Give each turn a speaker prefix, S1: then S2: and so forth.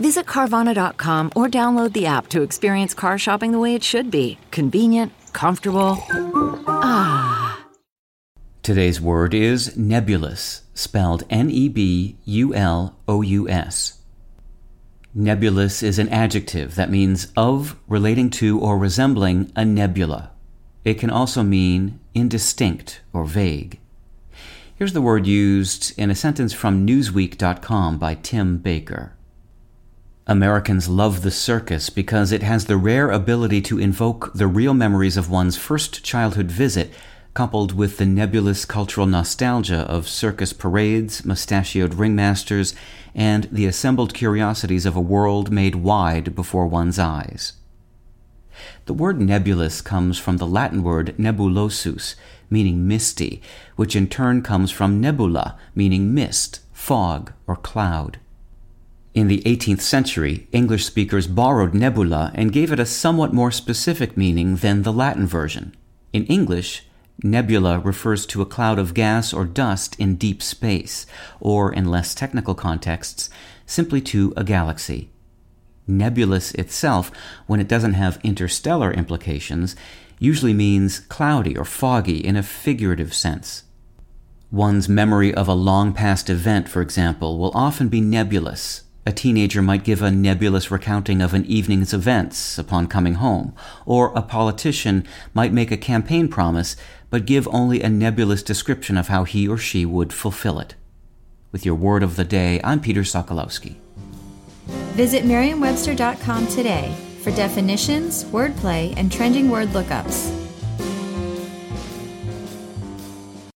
S1: Visit Carvana.com or download the app to experience car shopping the way it should be convenient, comfortable. Ah.
S2: Today's word is nebulous, spelled N E B U L O U S. Nebulous is an adjective that means of, relating to, or resembling a nebula. It can also mean indistinct or vague. Here's the word used in a sentence from Newsweek.com by Tim Baker. Americans love the circus because it has the rare ability to invoke the real memories of one's first childhood visit, coupled with the nebulous cultural nostalgia of circus parades, mustachioed ringmasters, and the assembled curiosities of a world made wide before one's eyes. The word nebulous comes from the Latin word nebulosus, meaning misty, which in turn comes from nebula, meaning mist, fog, or cloud. In the 18th century, English speakers borrowed nebula and gave it a somewhat more specific meaning than the Latin version. In English, nebula refers to a cloud of gas or dust in deep space, or in less technical contexts, simply to a galaxy. Nebulous itself, when it doesn't have interstellar implications, usually means cloudy or foggy in a figurative sense. One's memory of a long past event, for example, will often be nebulous, a teenager might give a nebulous recounting of an evening's events upon coming home, or a politician might make a campaign promise but give only a nebulous description of how he or she would fulfill it. With your word of the day, I'm Peter Sokolowski.
S3: Visit Merriam-Webster.com today for definitions, wordplay, and trending word lookups.